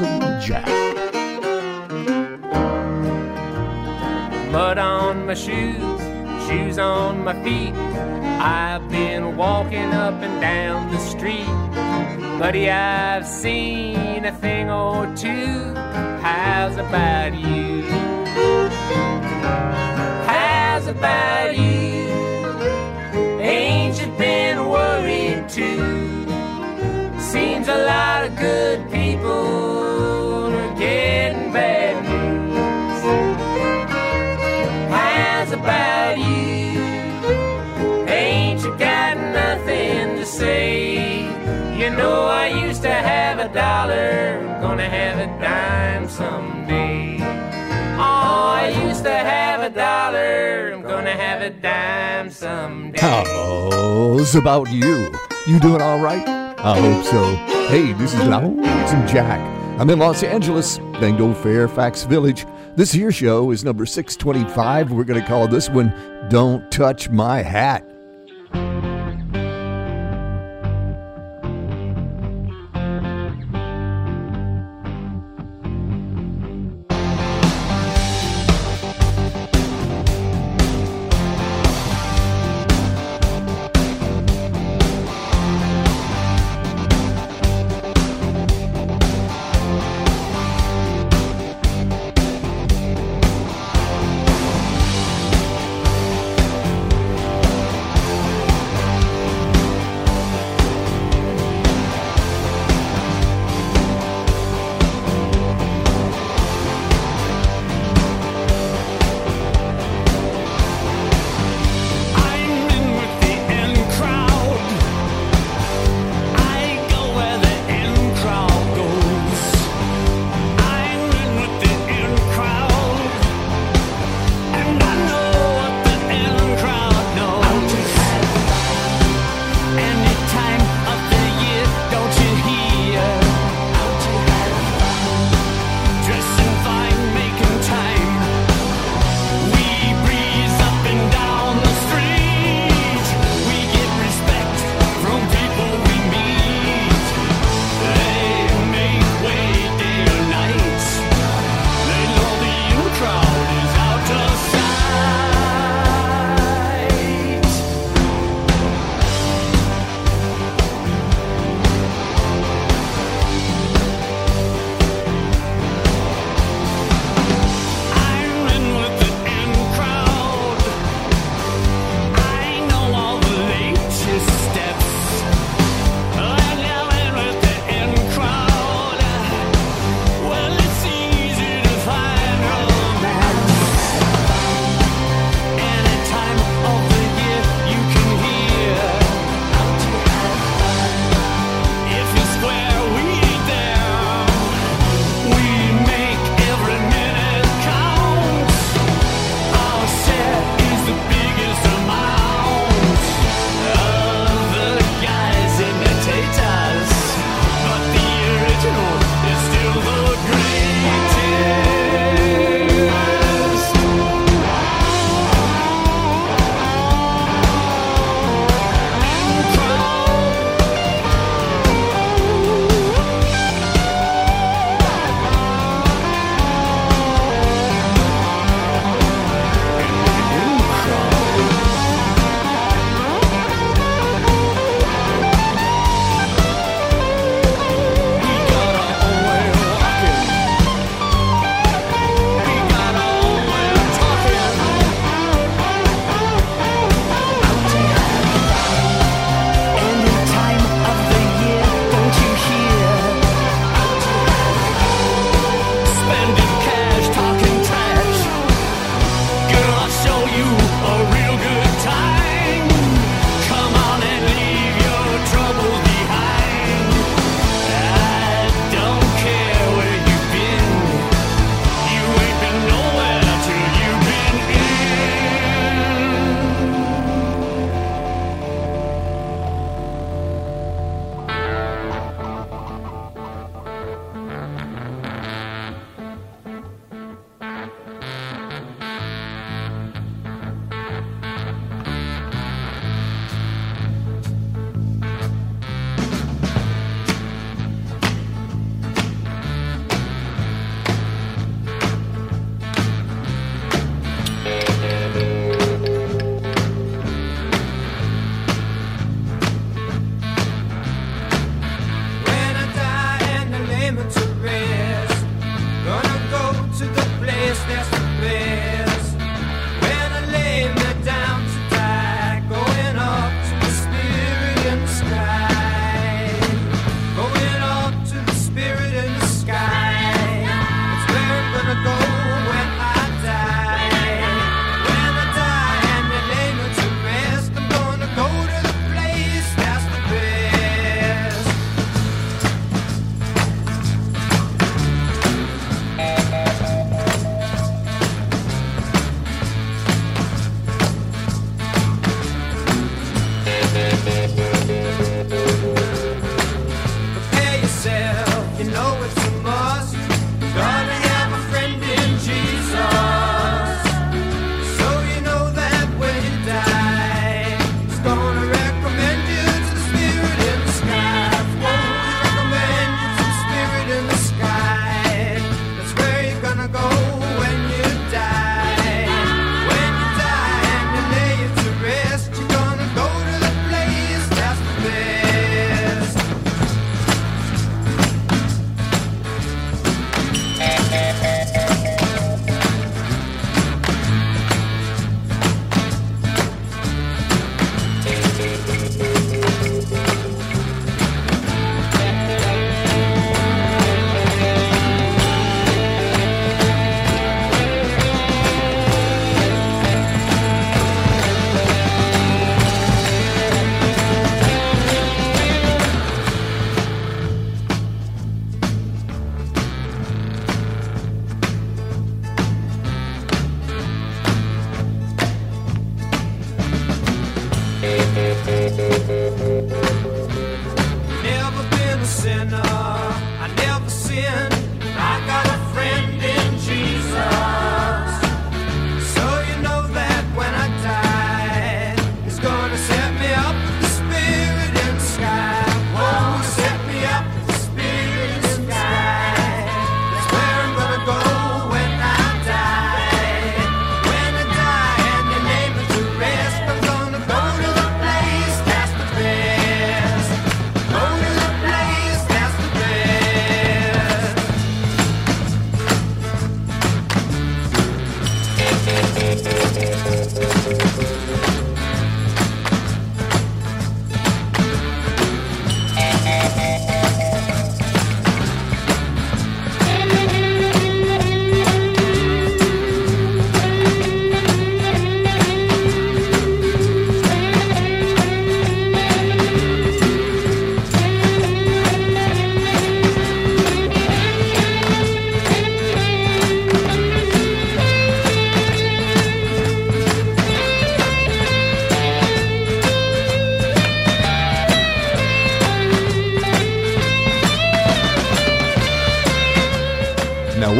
Lonesome Jack. Mud on my shoes, shoes on my feet. I've been walking up and down the street. Buddy, I've seen a thing or two. How's about you? How's about you? Ain't you been worried too? Seems a lot of good people used to have a dollar, gonna have a dime someday. Oh, I used to have a dollar, I'm gonna have a dime someday. How's about you? You doing all right? I hope so. Hey, this is Lonesome Jack. I'm in Los Angeles, Bengal Fairfax Village. This here show is number 625. We're to call this one Don't Touch My Hat.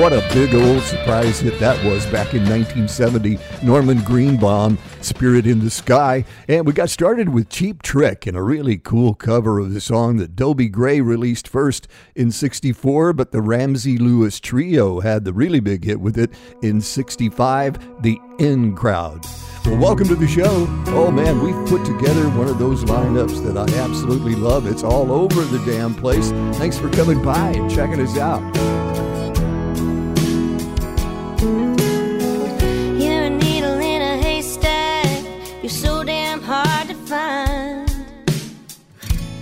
what a big old surprise hit that was back in 1970. Norman Greenbaum, Spirit in the Sky. And we got started with Cheap Trick and a really cool cover of the song that Dobie Gray released first in 64, but the Ramsey Lewis Trio had the really big hit with it in 65, The In Crowd. Well, welcome to the show. Oh man, we've put together one of those lineups that I absolutely love. It's all over the damn place. Thanks for coming by and checking us out.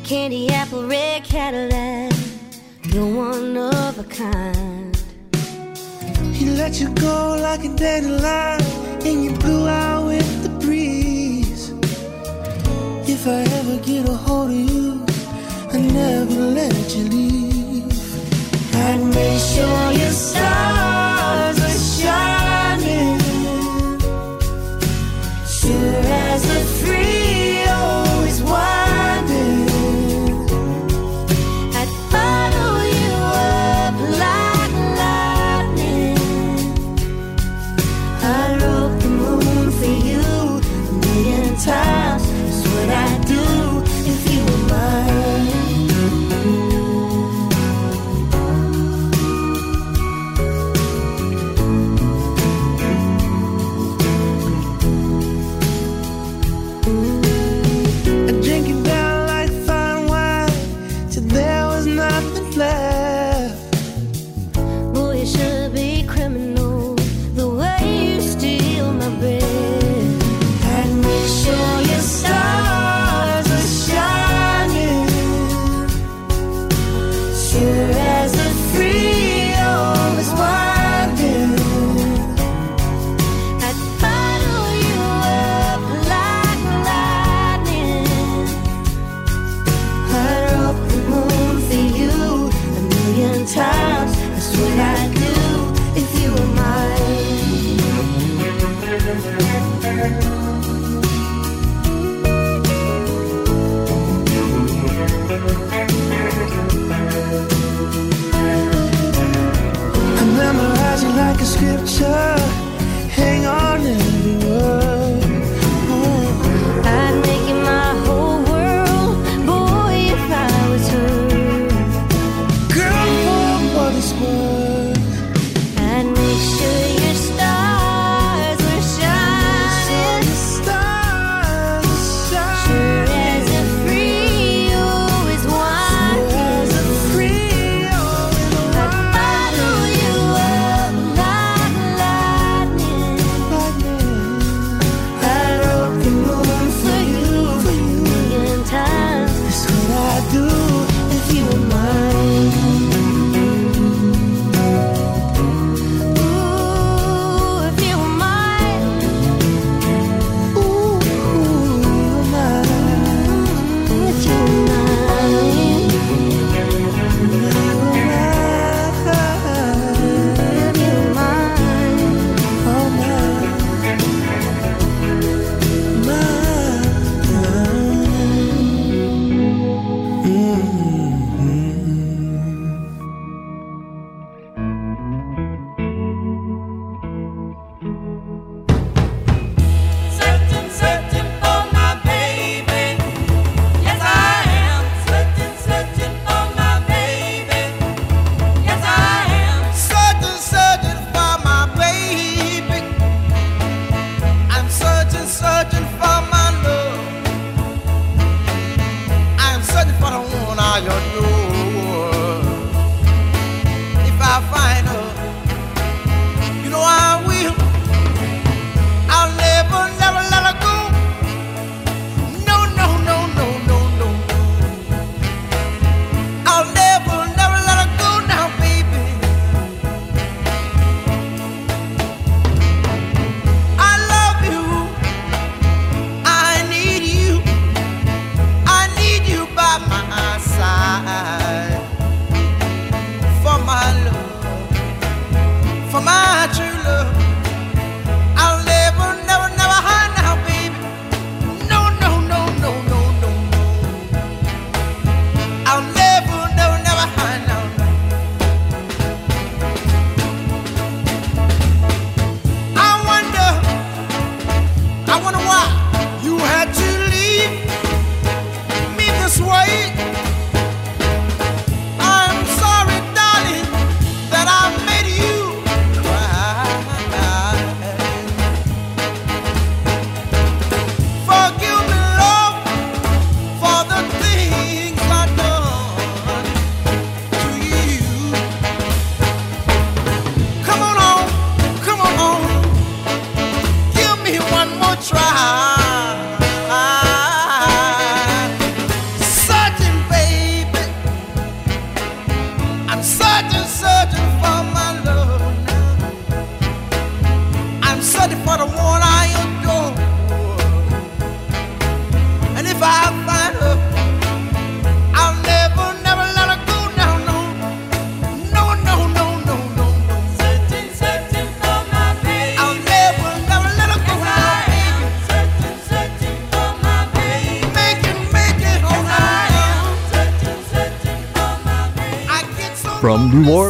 candy apple red Cadillac, you're one of a kind. He let you go like a dandelion, and you blew out with the breeze. If I ever get a hold of you, I never let you leave. I'd make sure you stop.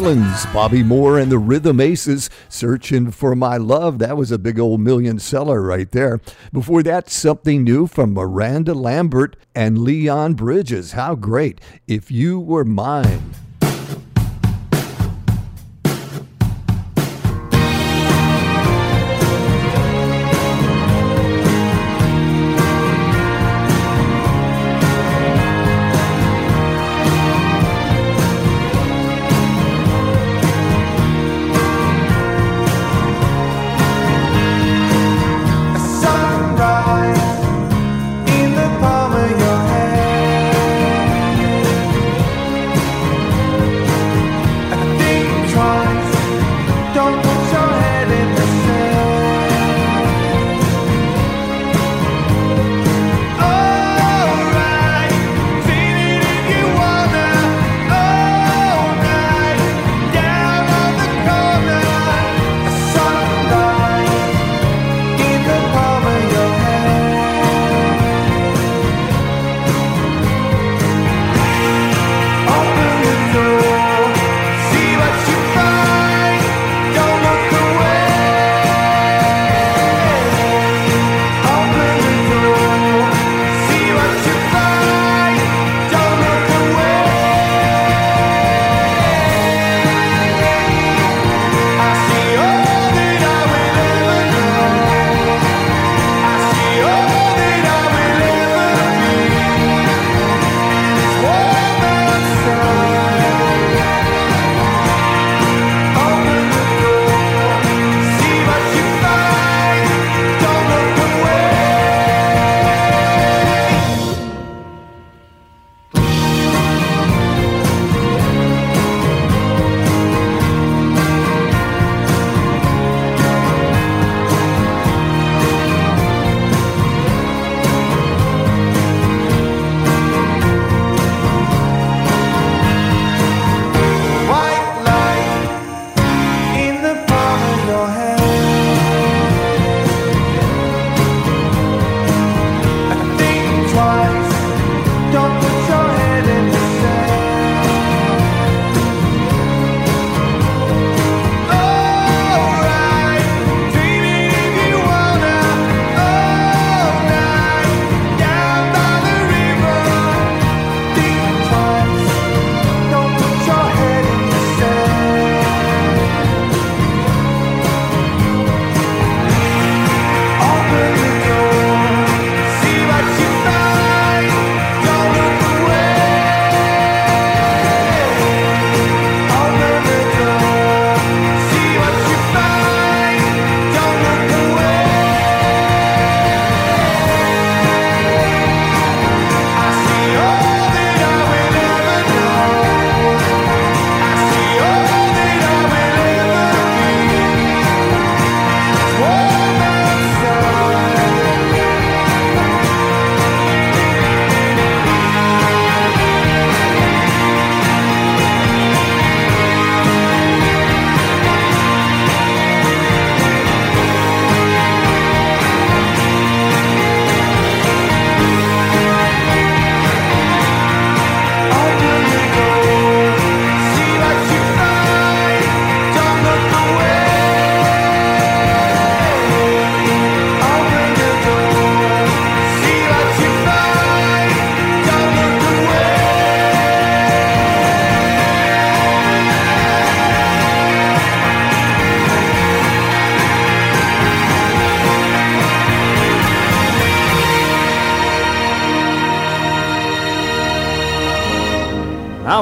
Collins, Bobby Moore, and the Rhythm Aces, Searching for My Love. That was a big old million seller right there. Before that, something new from Miranda Lambert and Leon Bridges. How great! If You Were Mine.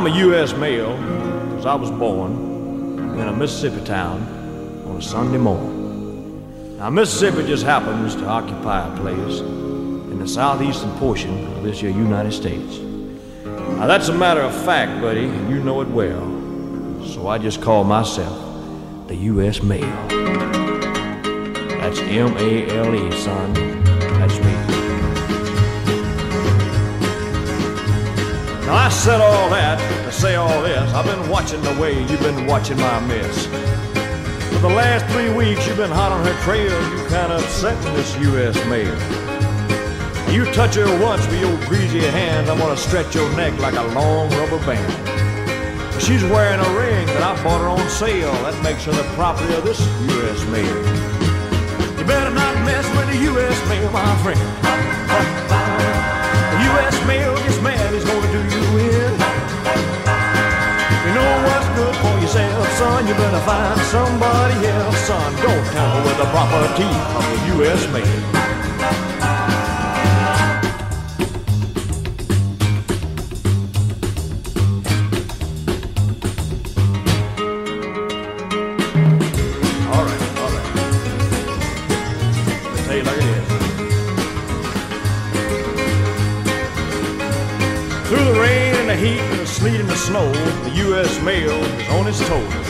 I'm a U.S. male because I was born in a Mississippi town on a Sunday morning. Now, Mississippi just happens to occupy a place in the southeastern portion of this here United States. Now, that's a matter of fact, buddy, and you know it well. So I just call myself the U.S. male. That's M A L E, son. Now I said all that to say all this. I've been watching the way you've been watching my miss. For the last three weeks you've been hot on her trail. You kind of upsetting this U.S. mail. You touch her once with your greasy hand, I'm gonna stretch your neck like a long rubber band. She's wearing a ring that I bought her on sale. That makes her the property of this U.S. mail. You better not mess with the U.S. mail, my friend. U.S. mail son. You better find somebody else, son. Don't tamper with the property of the U.S. mail. The heat and the sleet and the snow, the U.S. mail is on its toes.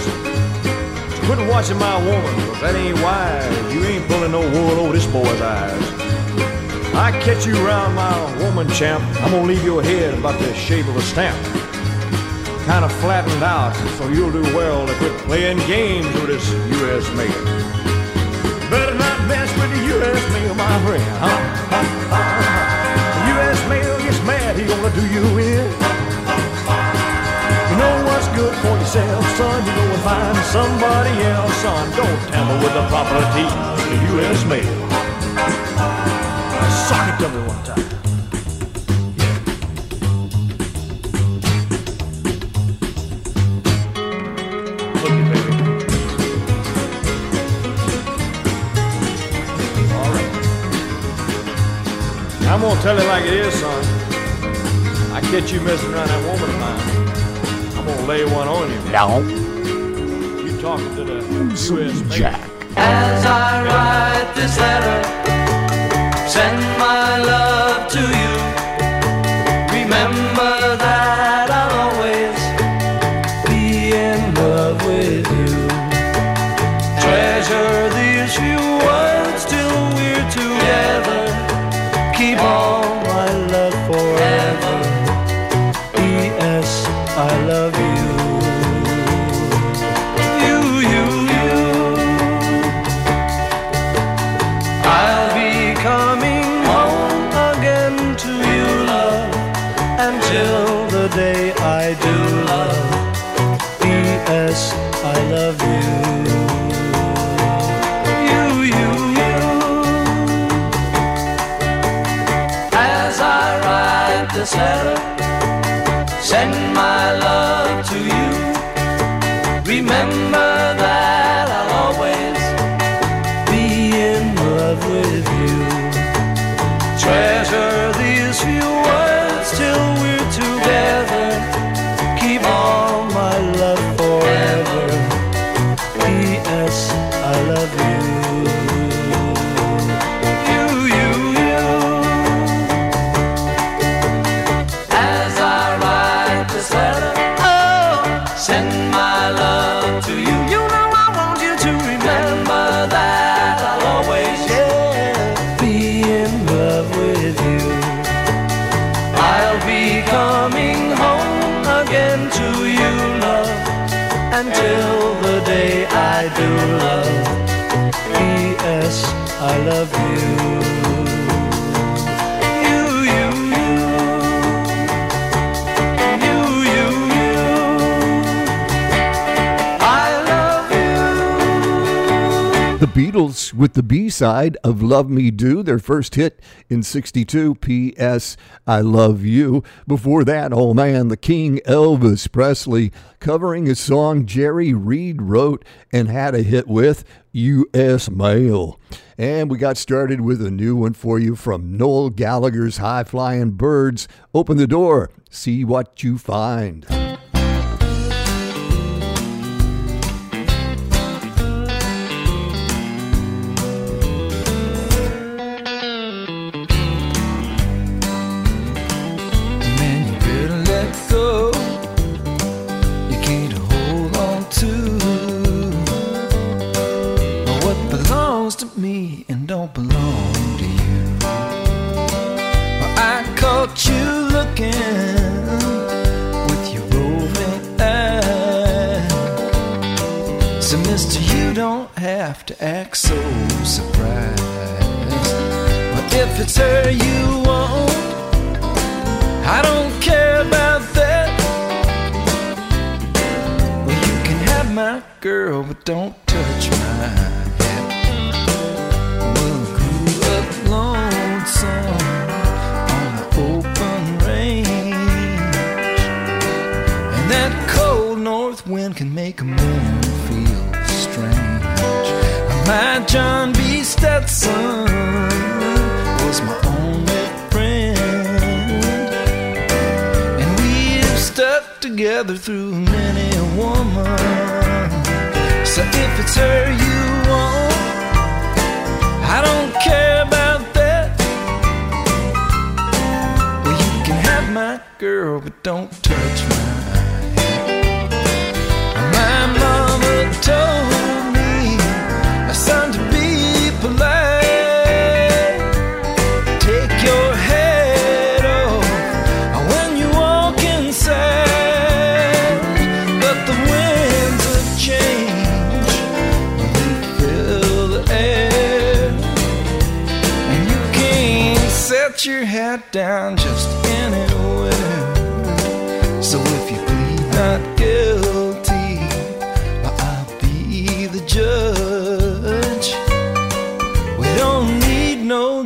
So quit watching my woman, 'cause that ain't wise. You ain't pulling no wool over this boy's eyes. I catch you round my woman, champ. I'm gonna leave your head about the shape of a stamp. Kind of flattened out, so you'll do well to quit playing games with this U.S. mail. Better not mess with the U.S. mail, my friend. Huh? The U.S. mail gets mad, he gonna do you in. Good for yourself, son. You go and find somebody else, son. Don't tamper with the property of the U.S. mail. Sock it to me one time. I'm gonna tell it like it is, son. I catch you messing around that woman of mine. I'm gonna lay one on you. Now, You talking to the U.S. mail. Jack. As I write this letter, send my love this letter, send my with the B side of Love Me Do, their first hit in 62, P.S. I Love You. Before that, oh man, the King Elvis Presley covering a song Jerry Reed wrote and had a hit with U.S. Mail. And we got started with a new one for you from Noel Gallagher's High Flying Birds. Open the door, see what you find. Go.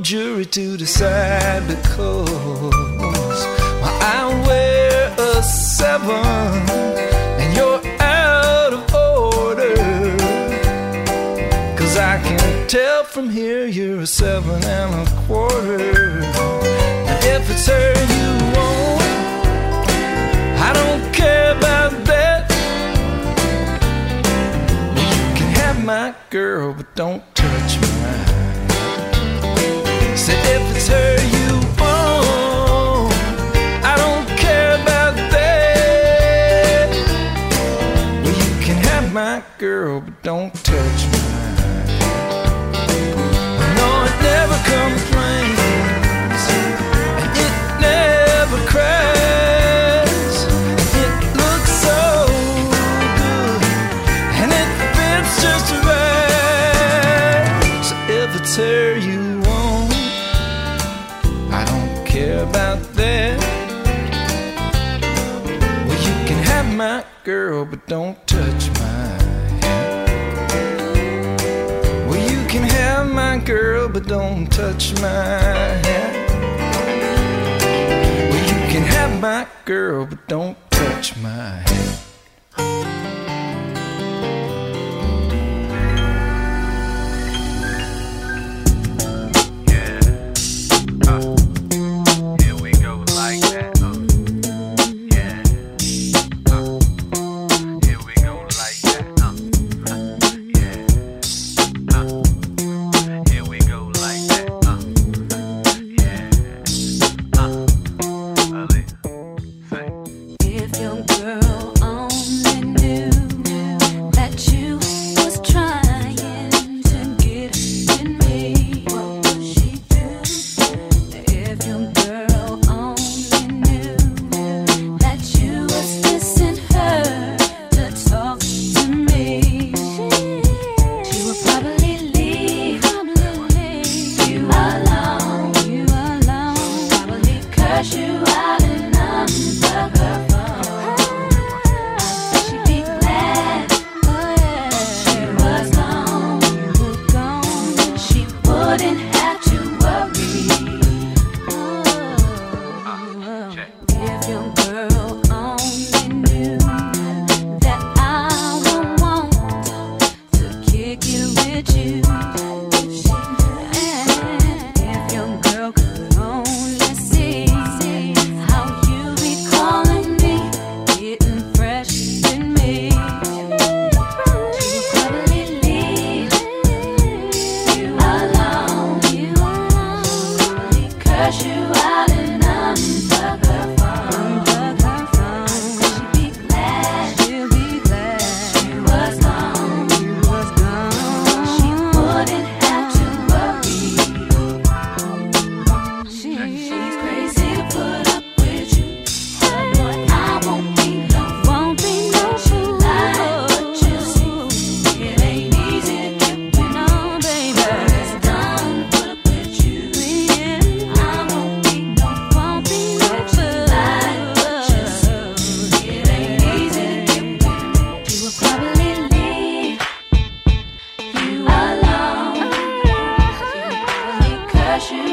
Jury to decide because well, I wear a seven and you're out of order. Cause I can tell from here you're a seven and a quarter. And if it's her you want, I don't care about that. You can have my girl, but don't touch mine. Girl, but don't touch mine. No, it never complains, and it never cries. It looks so good, and it fits just right. So if it's her you want, I don't care about that. Well, you can have my girl, but don't touch my hand. Well, you can have my girl, but don't touch my hand. If your girl curse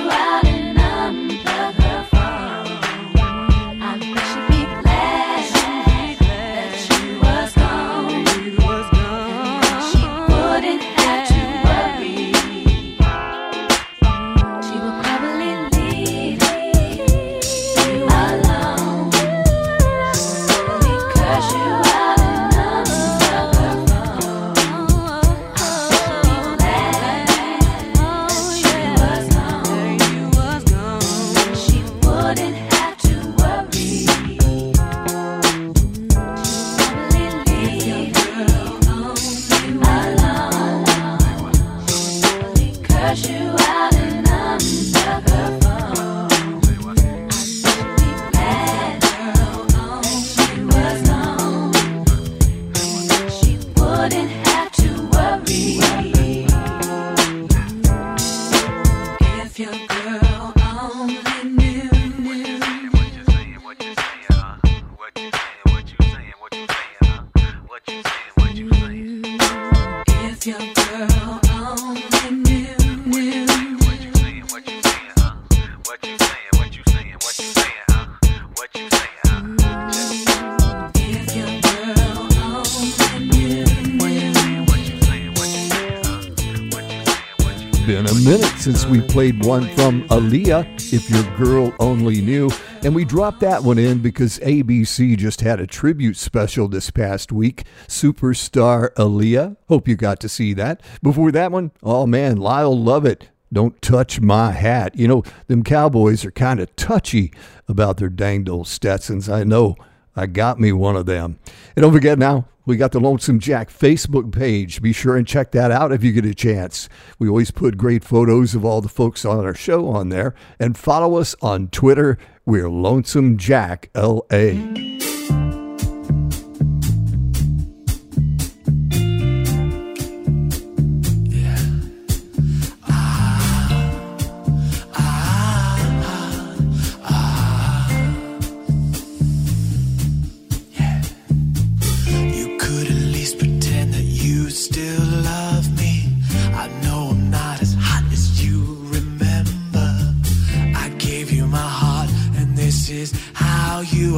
played one from Aaliyah, If Your Girl Only Knew. And we dropped that one in because ABC just had a tribute special this past week. Superstar Aaliyah. Hope you got to see that. Before that one, oh man, Lyle Lovett. Don't touch my hat. You know, them cowboys are kind of touchy about their danged old Stetsons. I know. I got me one of them. And don't forget now, we got the Lonesome Jack Facebook page. Be sure and check that out if you get a chance. We always put great photos of all the folks on our show on there. And follow us on Twitter. We're Lonesome Jack LA.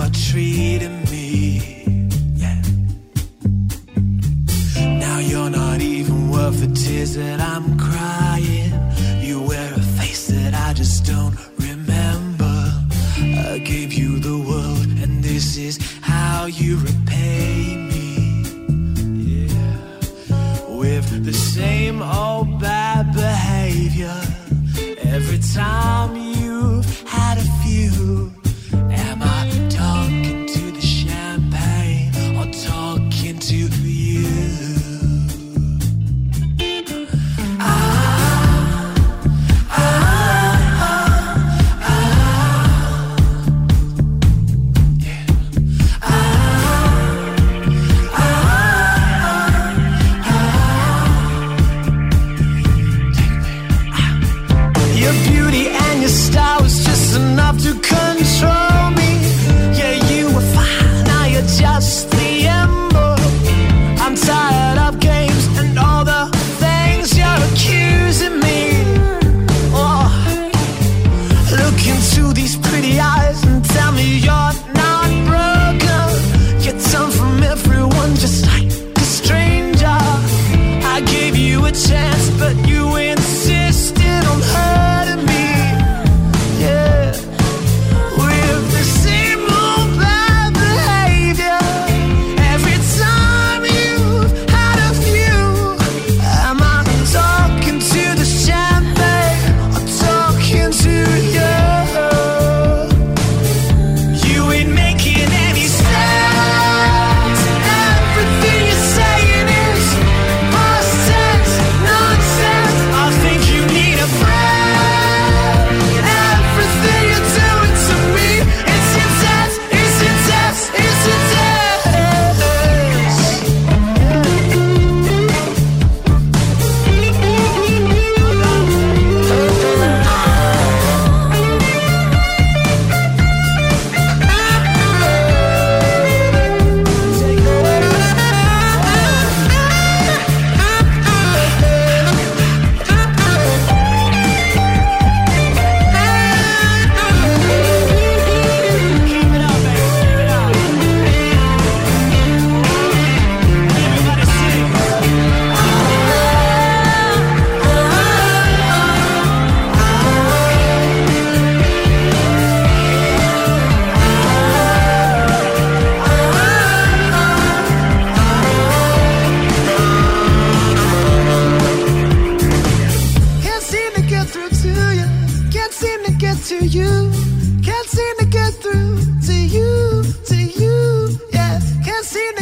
Are treating me. Yeah. Now you're not even worth the tears that I'm crying. You wear a face that I just don't remember. I gave you the world, and this is how you repay me. With the same old bad behavior. Every time you've had a.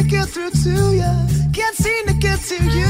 get through to you. Can't seem to get to you.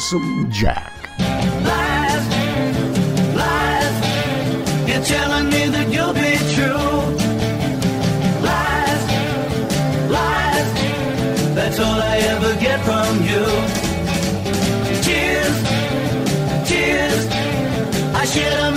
Lonesome Jack. Lies, lies. You're telling me that you'll be true. Lies, lies. That's all I ever get from you. Tears, tears. I shed a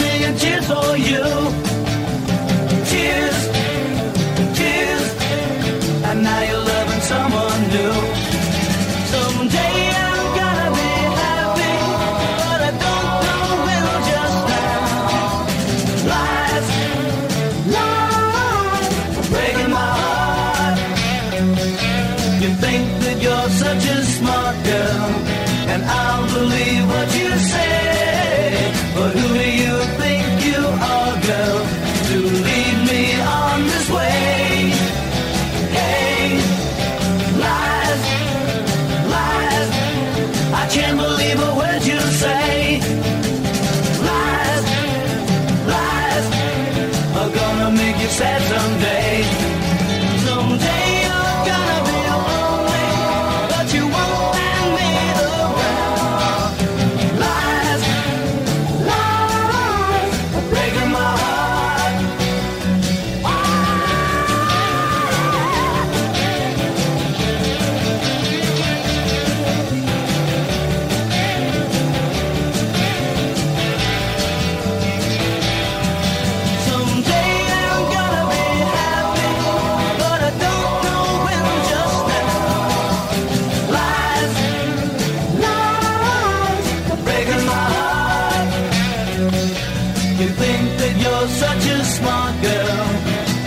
You think that you're such a smart girl,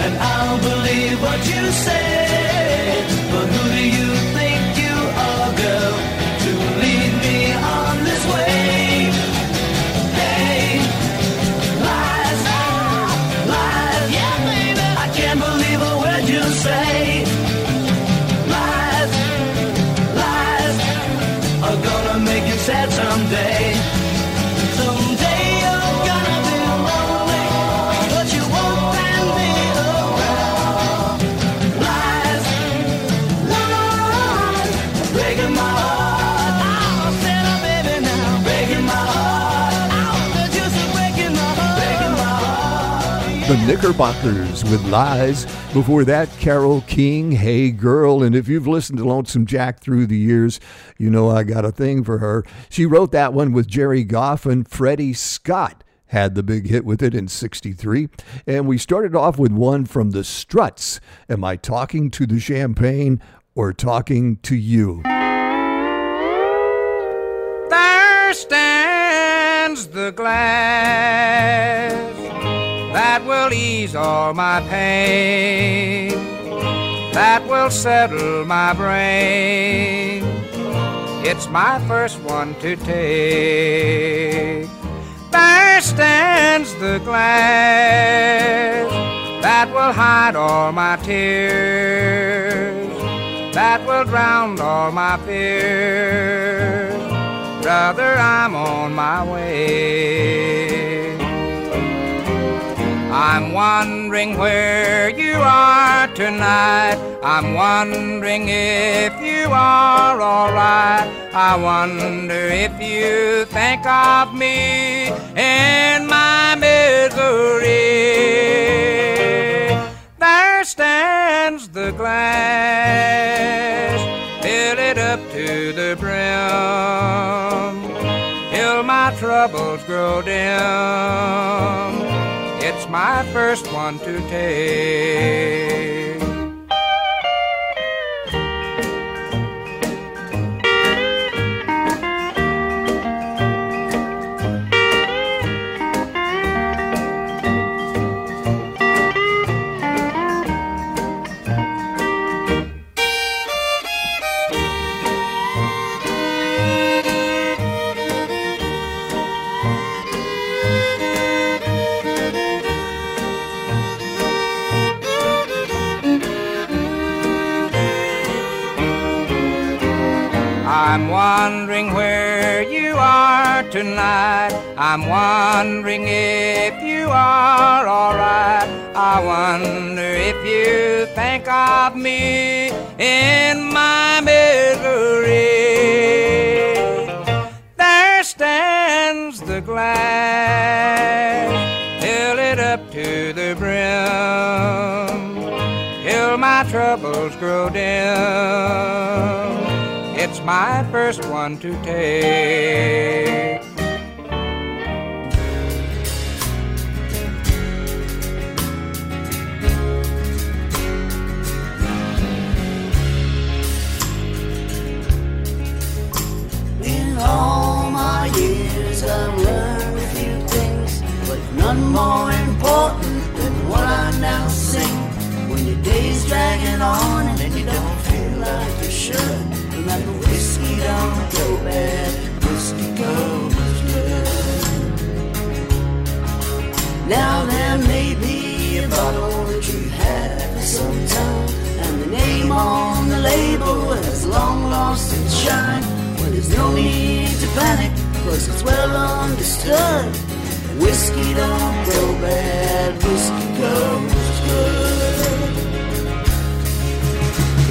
and I'll believe what you say. Knickerbockers with Lies. Before that, Carole King, Hey Girl. And if you've listened to Lonesome Jack through the years, you know I got a thing for her. She wrote that one with Gerry Goffin Freddie Scott. Had the big hit with it in 63. And we started off with one from the Struts. Am I talking to the champagne or talking to you? There stands the glass that will ease all my pain, that will settle my brain. It's my first one to take. There stands the glass that will hide all my tears, that will drown all my fears. Brother, I'm on my way. I'm wondering where you are tonight. I'm wondering if you are alright. I wonder if you think of me in my misery. There stands the glass, fill it up to the brim, till my troubles grow dim. It's my first one to take. I'm wondering where you are tonight. I'm wondering if you are alright. I wonder if you think of me in my misery. There stands the glass, filled up to the brim, till my troubles grow dim. It's my first one to take. In all my years, I've learned a few things, but none more long lost its shine. Well, there's no need to panic, cause it's well understood. Whiskey don't go bad, whiskey goes good.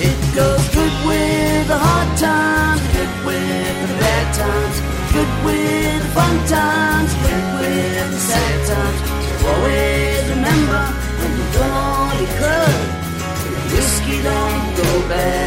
It goes good with the hard times, good with the bad times, good with the fun times, good with the sad times. So always remember when you've done all you. Whiskey don't bad.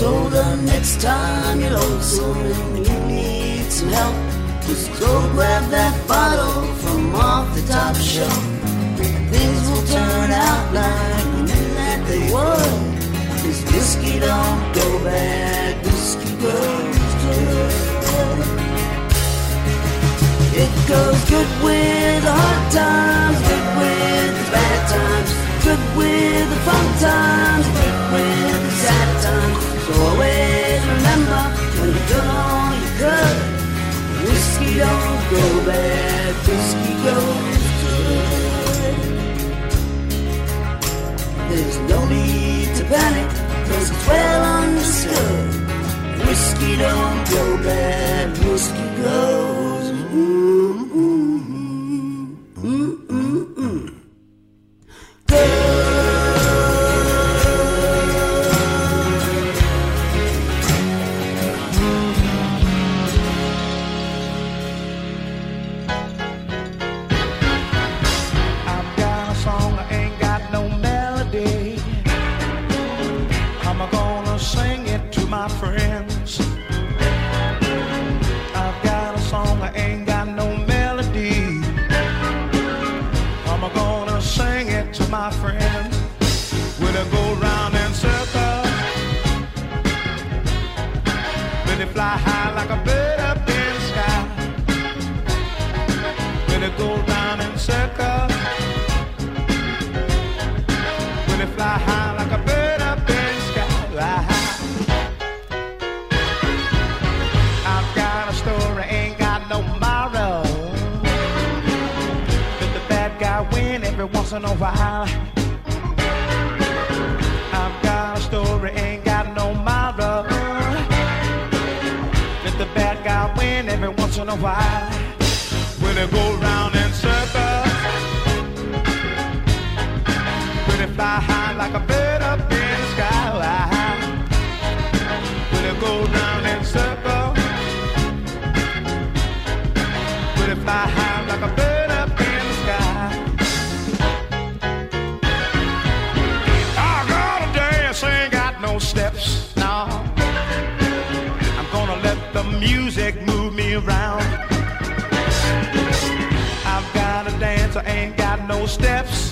So the next time you're lonesome go grab that bottle from off the top shelf. Things will turn out like you knew that they would. This whiskey don't go bad, whiskey goes good. It goes good with the hard times, good with the bad times, good with the fun times, good with the sad times. So always remember when you've done all you could, whiskey don't go bad, whiskey goes good. There's no need to panic, cause it's well understood. Whiskey don't go bad, whiskey goes. Mm, around. I've got to dance, I ain't got no steps.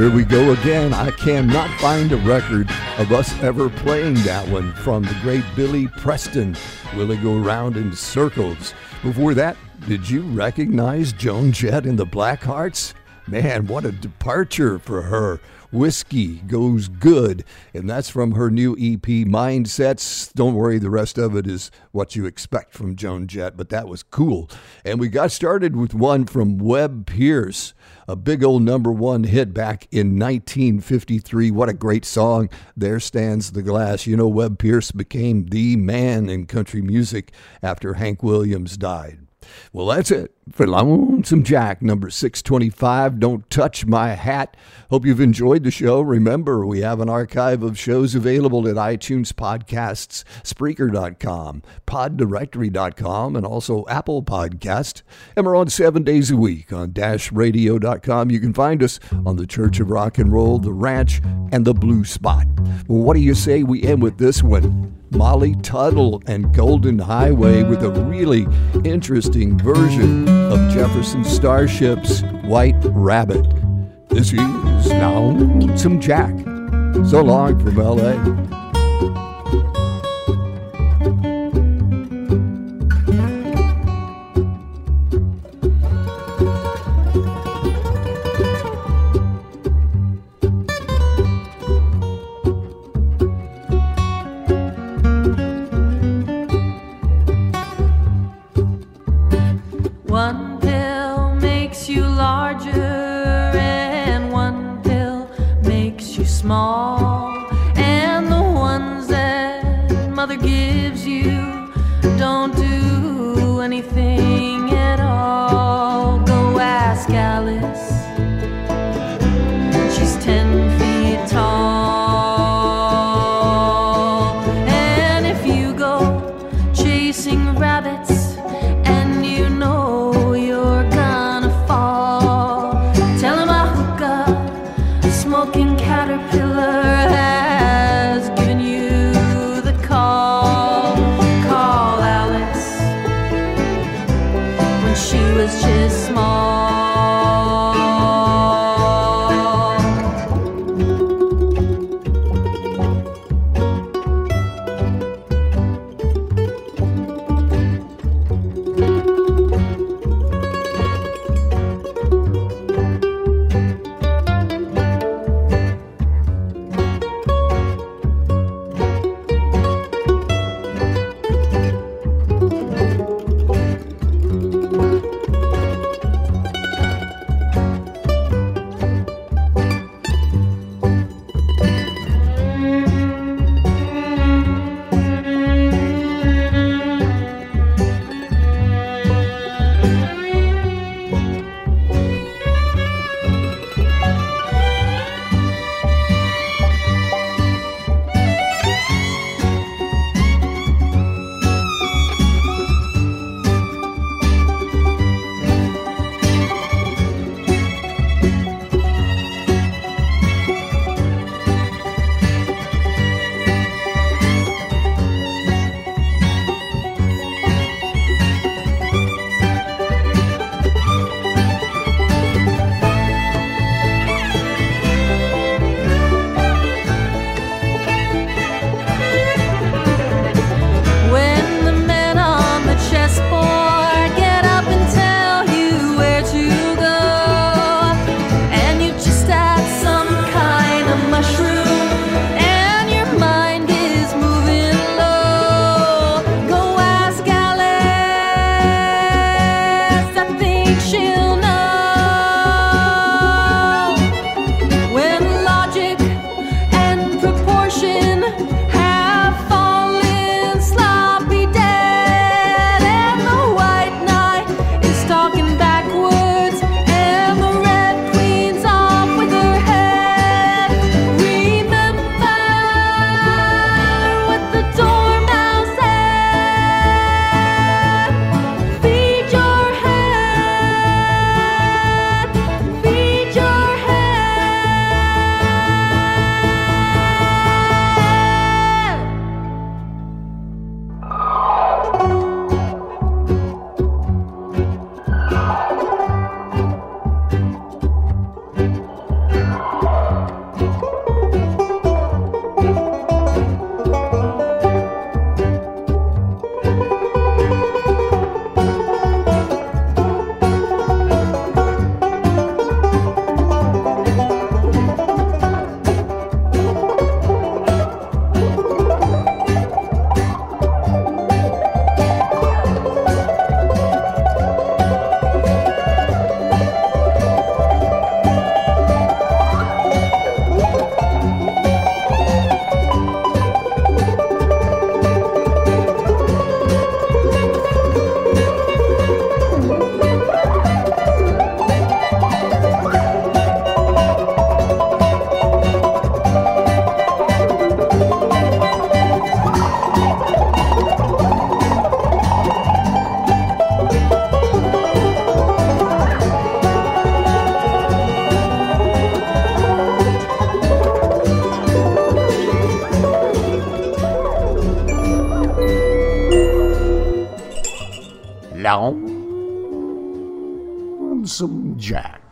Here we go again. I cannot find a record of us ever playing that one from the great Billy Preston. Will it go round in circles? Before that, did you recognize Joan Jett and the Blackhearts? Man, what a departure for her. Whiskey Goes Good, and that's from her new EP, Mindsets. Don't worry, the rest of it is what you expect from Joan Jett, but that was cool. And we got started with one from Webb Pierce, a big old number one hit back in 1953. What a great song. There Stands the Glass. You know, Webb Pierce became the man in country music after Hank Williams died. Well, that's it for Lonesome Jack, number 625. Don't touch my hat. Hope you've enjoyed the show. Remember, we have an archive of shows available at iTunes Podcasts, Spreaker.com, PodDirectory.com, and also Apple Podcast. And we're on seven days a week on DashRadio.com. You can find us on the Church of Rock and Roll, the Ranch, and the Blue Spot. Well, what do you say we end with this one? Molly Tuttle and Golden Highway with a really interesting version of Jefferson Starship's White Rabbit. This is Lonesome Jack. So long from LA.